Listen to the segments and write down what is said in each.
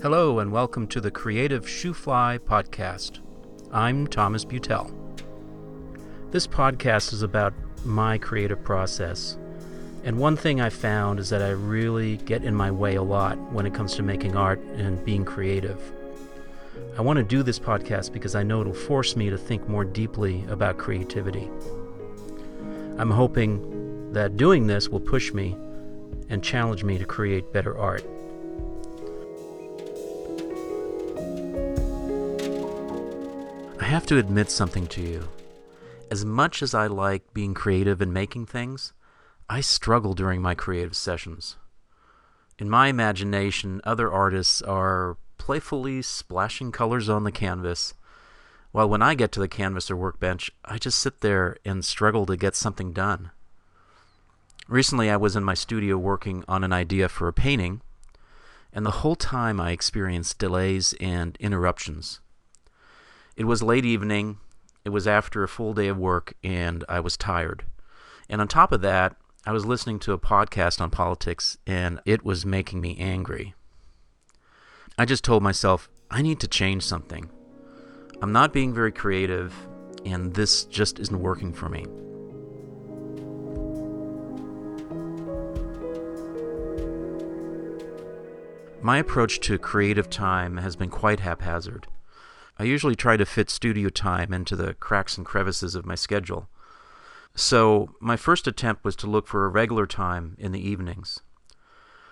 Hello, and welcome to the Creative Shoofly podcast. I'm Thomas Butel. This podcast is about my creative process. And one thing I found is that I really get in my way a lot when it comes to making art and being creative. I want to do this podcast because I know it'll force me to think more deeply about creativity. I'm hoping that doing this will push me and challenge me to create better art. Have to admit something to you. As much as I like being creative and making things, I struggle during my creative sessions. In my imagination, other artists are playfully splashing colors on the canvas, while when I get to the canvas or workbench, I just sit there and struggle to get something done. Recently, I was in my studio working on an idea for a painting, and the whole time I experienced delays and interruptions. It was late evening. It was after a full day of work, and I was tired. And on top of that, I was listening to a podcast on politics, and it was making me angry. I just told myself, I need to change something. I'm not being very creative, and this just isn't working for me. My approach to creative time has been quite haphazard. I usually try to fit studio time into the cracks and crevices of my schedule. So, my first attempt was to look for a regular time in the evenings.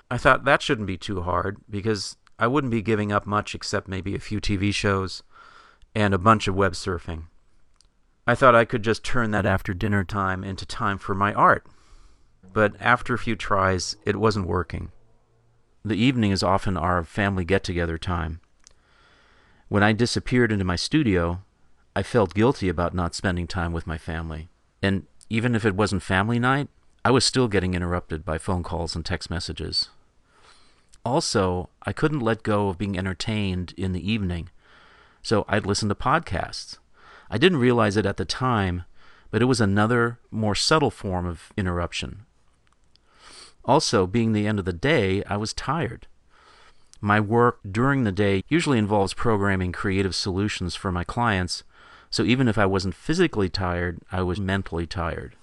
I thought that shouldn't be too hard because I wouldn't be giving up much except maybe a few TV shows and a bunch of web surfing. I thought I could just turn that after dinner time into time for my art. But after a few tries, it wasn't working. The evening is often our family get together time. When I disappeared into my studio, I felt guilty about not spending time with my family. And even if it wasn't family night, I was still getting interrupted by phone calls and text messages. Also, I couldn't let go of being entertained in the evening, so I'd listen to podcasts. I didn't realize it at the time, but it was another, more subtle form of interruption. Also, being the end of the day, I was tired. My work during the day usually involves programming creative solutions for my clients, so even if I wasn't physically tired, I was mentally tired.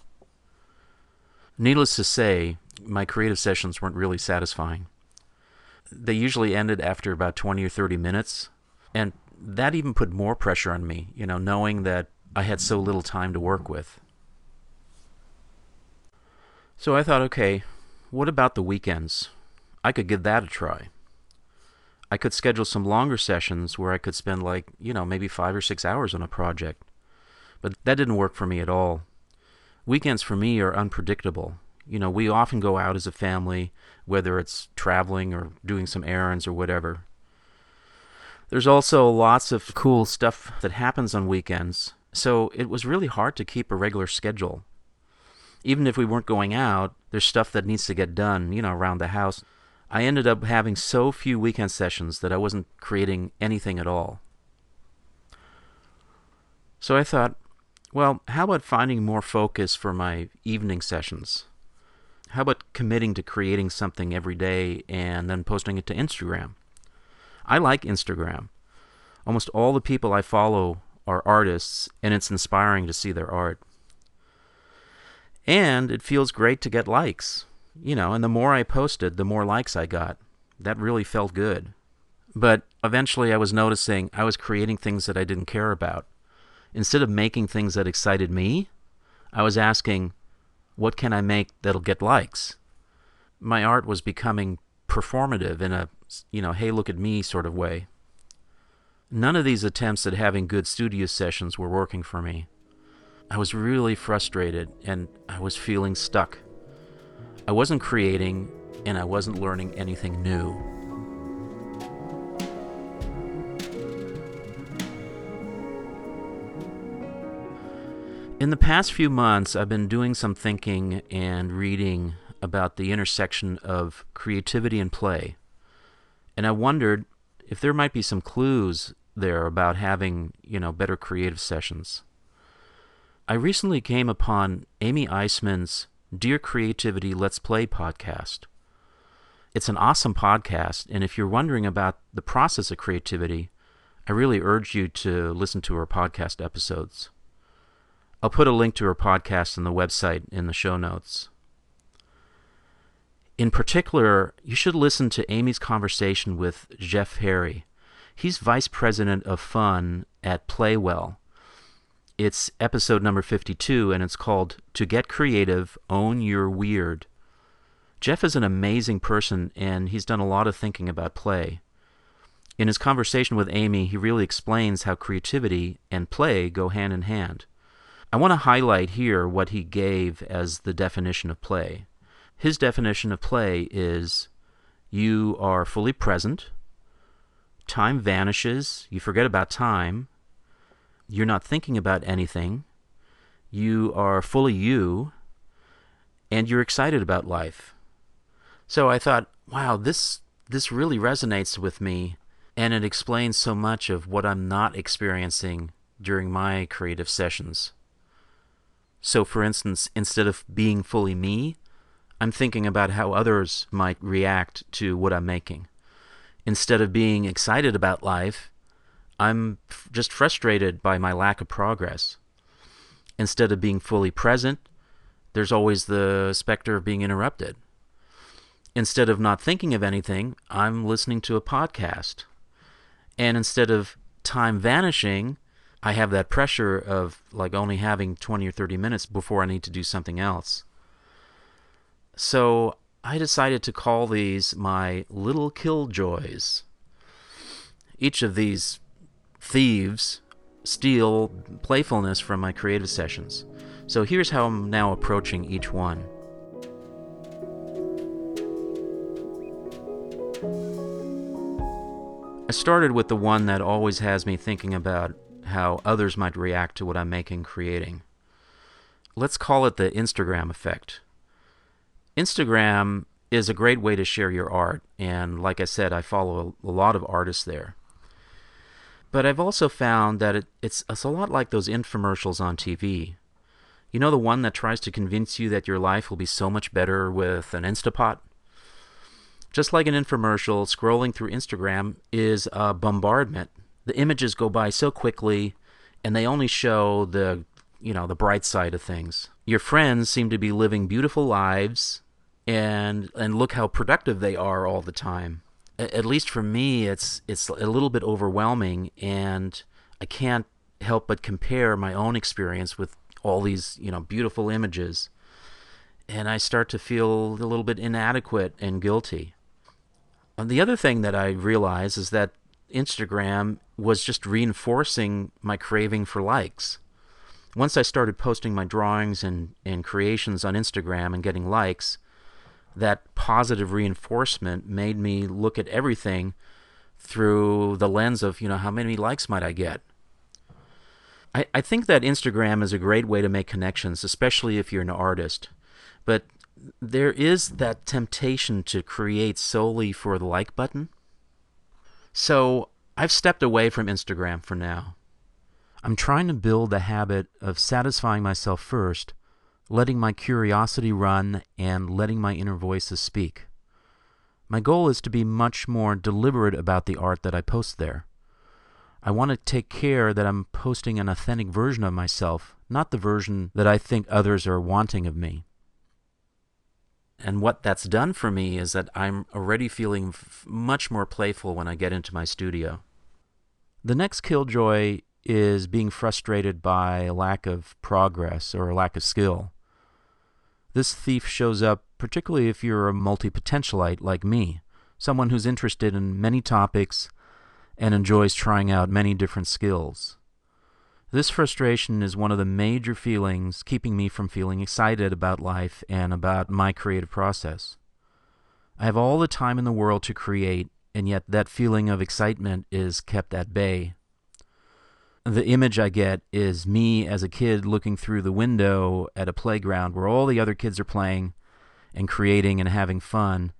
Needless to say, my creative sessions weren't really satisfying. They usually ended after about 20 or 30 minutes, and that even put more pressure on me, you know, knowing that I had so little time to work with. So I thought, okay, what about the weekends? I could give that a try. I could schedule some longer sessions where I could spend like, you know, maybe five or six hours on a project. But that didn't work for me at all. Weekends for me are unpredictable. You know, we often go out as a family, whether it's traveling or doing some errands or whatever. There's also lots of cool stuff that happens on weekends, so it was really hard to keep a regular schedule. Even if we weren't going out, there's stuff that needs to get done, you know, around the house. I ended up having so few weekend sessions that I wasn't creating anything at all. So I thought, well, how about finding more focus for my evening sessions? How about committing to creating something every day and then posting it to Instagram? I like Instagram. Almost all the people I follow are artists, and it's inspiring to see their art. And it feels great to get likes you know, and the more I posted, the more likes I got. That really felt good. But eventually I was noticing I was creating things that I didn't care about. Instead of making things that excited me, I was asking, what can I make that'll get likes? My art was becoming performative in a, you know, hey, look at me sort of way. None of these attempts at having good studio sessions were working for me. I was really frustrated and I was feeling stuck. I wasn't creating and I wasn't learning anything new. In the past few months, I've been doing some thinking and reading about the intersection of creativity and play. And I wondered if there might be some clues there about having, you know, better creative sessions. I recently came upon Amy Isaman's Dear Creativity Let's Play podcast. It's an awesome podcast, and if you're wondering about the process of creativity, I really urge you to listen to her podcast episodes. I'll put a link to her podcast on the website in the show notes. In particular, you should listen to Amy's conversation with Jeff Harry. He's vice president of fun at Playwell. It's episode number 52, and it's called To Get Creative, Own Your Weird. Jeff is an amazing person, and he's done a lot of thinking about play. In his conversation with Amy, he really explains how creativity and play go hand in hand. I want to highlight here what he gave as the definition of play. His definition of play is you are fully present, time vanishes, you forget about time, you're not thinking about anything, you are fully you, and you're excited about life. So I thought, wow, this this really resonates with me and it explains so much of what I'm not experiencing during my creative sessions. So for instance, instead of being fully me, I'm thinking about how others might react to what I'm making. Instead of being excited about life, I'm f- just frustrated by my lack of progress. Instead of being fully present, there's always the specter of being interrupted. Instead of not thinking of anything, I'm listening to a podcast. And instead of time vanishing, I have that pressure of like only having 20 or 30 minutes before I need to do something else. So I decided to call these my little killjoys. Each of these thieves steal playfulness from my creative sessions. So here's how I'm now approaching each one. I started with the one that always has me thinking about how others might react to what I'm making, creating. Let's call it the Instagram effect. Instagram is a great way to share your art, and like I said, I follow a, lot of artists there. But I've also found that it, it's, it's a lot like those infomercials on TV. You know the one that tries to convince you that your life will be so much better with an Instapot? Just like an infomercial, scrolling through Instagram is a bombardment. The images go by so quickly and they only show the, you know, the bright side of things. Your friends seem to be living beautiful lives and and look how productive they are all the time. At least for me, it's it's a little bit overwhelming and I can't help but compare my own experience with all these, you know, beautiful images. And I start to feel a little bit inadequate and guilty. And the other thing that I realize is that Instagram was just reinforcing my craving for likes. Once I started posting my drawings and, and creations on Instagram and getting likes, that positive reinforcement made me look at everything through the lens of, you know, how many likes might I get? I, I think that Instagram is a great way to make connections, especially if you're an artist. But there is that temptation to create solely for the like button. So I've stepped away from Instagram for now. I'm trying to build the habit of satisfying myself first, letting my curiosity run, and letting my inner voices speak. My goal is to be much more deliberate about the art that I post there. I want to take care that I'm posting an authentic version of myself, not the version that I think others are wanting of me. And what that's done for me is that I'm already feeling f- much more playful when I get into my studio. The next killjoy is being frustrated by a lack of progress or a lack of skill. This thief shows up particularly if you're a multi potentialite like me, someone who's interested in many topics and enjoys trying out many different skills. This frustration is one of the major feelings keeping me from feeling excited about life and about my creative process. I have all the time in the world to create, and yet that feeling of excitement is kept at bay. The image I get is me as a kid looking through the window at a playground where all the other kids are playing and creating and having fun,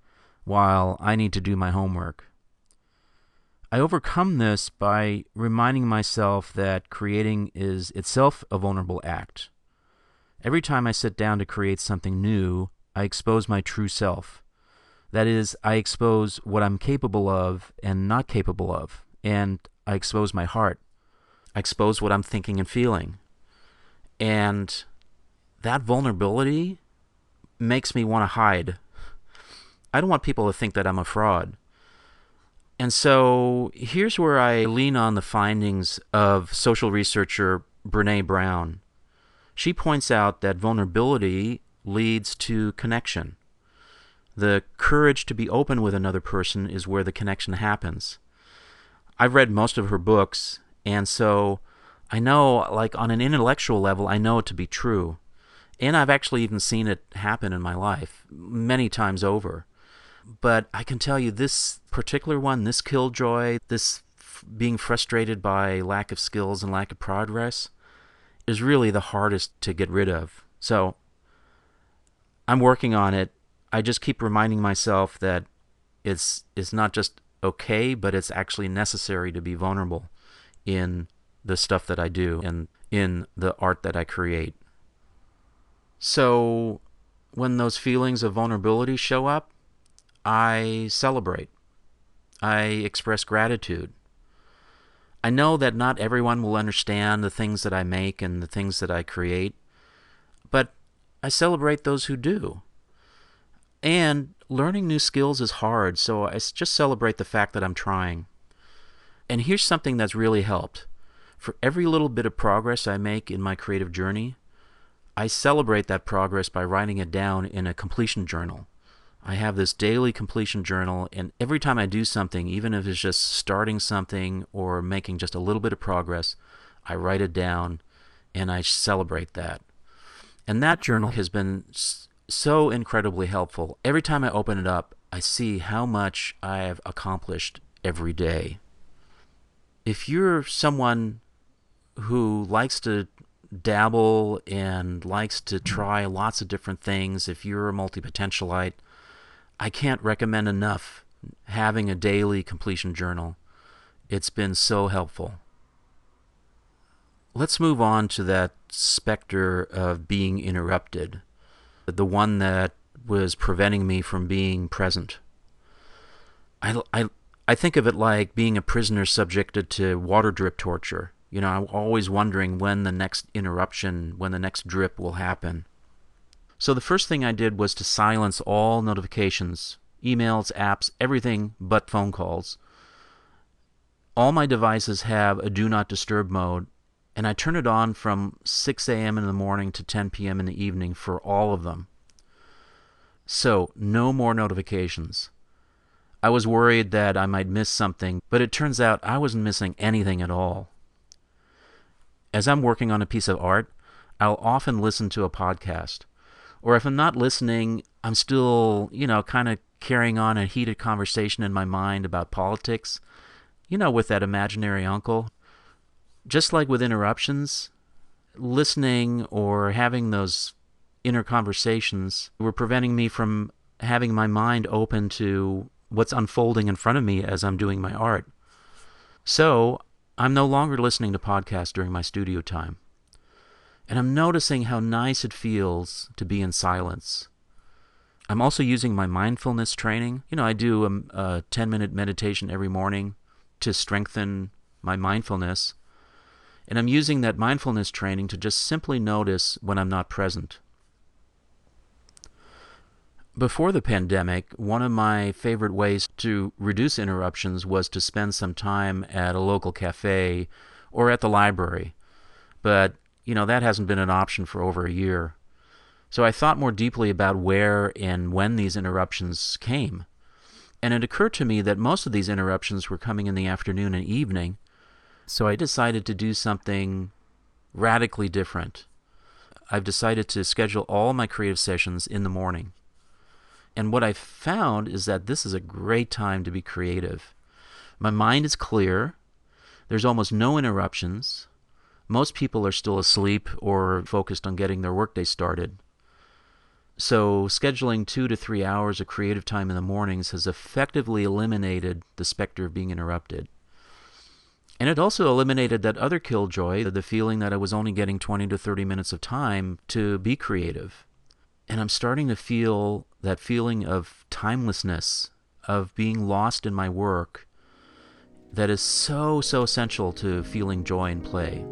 while I need to do my homework. I overcome this by reminding myself that creating is itself a vulnerable act. Every time I sit down to create something new, I expose my true self. That is, I expose what I'm capable of and not capable of, and I expose my heart. I expose what I'm thinking and feeling. And that vulnerability makes me want to hide. I don't want people to think that I'm a fraud. And so here's where I lean on the findings of social researcher Brené Brown. She points out that vulnerability leads to connection. The courage to be open with another person is where the connection happens. I've read most of her books, and so I know, like on an intellectual level, I know it to be true. And I've actually even seen it happen in my life many times over. But I can tell you this particular one, this killjoy, this f- being frustrated by lack of skills and lack of progress, is really the hardest to get rid of. So I'm working on it. I just keep reminding myself that it's it's not just okay, but it's actually necessary to be vulnerable in the stuff that I do and in the art that I create. So when those feelings of vulnerability show up, I celebrate. I express gratitude. I know that not everyone will understand the things that I make and the things that I create, but I celebrate those who do. And learning new skills is hard, so I just celebrate the fact that I'm trying. And here's something that's really helped. For every little bit of progress I make in my creative journey, I celebrate that progress by writing it down in a completion journal. I have this daily completion journal, and every time I do something, even if it's just starting something or making just a little bit of progress, I write it down and I celebrate that. And that journal has been so incredibly helpful. Every time I open it up, I see how much I have accomplished every day. If you're someone who likes to dabble and likes to try lots of different things, if you're a multi potentialite, I can't recommend enough having a daily completion journal. It's been so helpful. Let's move on to that specter of being interrupted, the one that was preventing me from being present. I, I, I think of it like being a prisoner subjected to water drip torture. You know, I'm always wondering when the next interruption, when the next drip will happen. So the first thing I did was to silence all notifications, emails, apps, everything but phone calls. All my devices have a do not disturb mode, and I turn it on from 6 a.m. in the morning to 10 p.m. in the evening for all of them. So, no more notifications. I was worried that I might miss something, but it turns out I wasn't missing anything at all. As I'm working on a piece of art, I'll often listen to a podcast. Or if I'm not listening, I'm still, you know, kind of carrying on a heated conversation in my mind about politics, you know, with that imaginary uncle. Just like with interruptions, listening or having those inner conversations were preventing me from having my mind open to what's unfolding in front of me as I'm doing my art. So, I'm no longer listening to podcasts during my studio time. And I'm noticing how nice it feels to be in silence. I'm also using my mindfulness training. You know, I do um, a, a 10 minute meditation every morning to strengthen my mindfulness. And I'm using that mindfulness training to just simply notice when I'm not present. Before the pandemic, one of my favorite ways to reduce interruptions was to spend some time at a local cafe or at the library. But you know, that hasn't been an option for over a year. So I thought more deeply about where and when these interruptions came. And it occurred to me that most of these interruptions were coming in the afternoon and evening. So I decided to do something radically different. I've decided to schedule all my creative sessions in the morning. And what I've found is that this is a great time to be creative. My mind is clear, there's almost no interruptions, most people are still asleep or focused on getting their workday started. So, scheduling two to three hours of creative time in the mornings has effectively eliminated the specter of being interrupted. And it also eliminated that other killjoy, the feeling that I was only getting 20 to 30 minutes of time to be creative. And I'm starting to feel that feeling of timelessness, of being lost in my work that is so, so essential to feeling joy and play.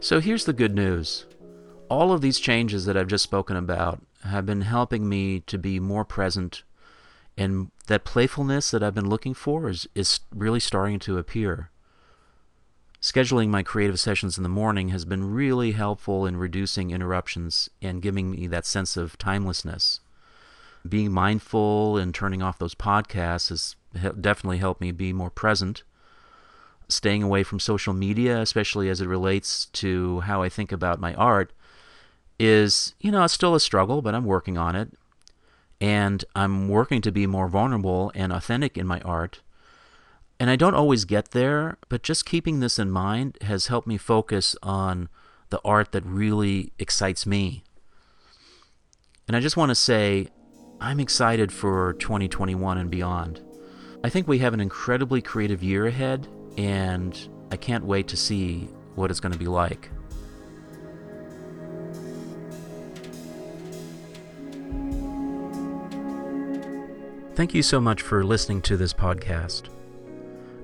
So here's the good news. All of these changes that I've just spoken about have been helping me to be more present, and that playfulness that I've been looking for is, is really starting to appear. Scheduling my creative sessions in the morning has been really helpful in reducing interruptions and giving me that sense of timelessness. Being mindful and turning off those podcasts has definitely helped me be more present. Staying away from social media, especially as it relates to how I think about my art, is, you know, it's still a struggle, but I'm working on it. And I'm working to be more vulnerable and authentic in my art and I don't always get there, but just keeping this in mind has helped me focus on the art that really excites me. And I just want to say, I'm excited for 2021 and beyond. I think we have an incredibly creative year ahead, and I can't wait to see what it's going to be like. Thank you so much for listening to this podcast.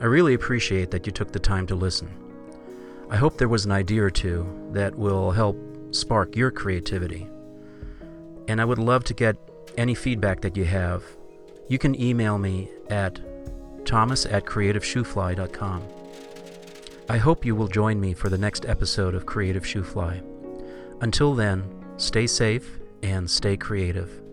I really appreciate that you took the time to listen. I hope there was an idea or two that will help spark your creativity. And I would love to get any feedback that you have. You can email me at thomas at creativeshufly.com. I hope you will join me for the next episode of Creative Shufly. Until then, stay safe and stay creative.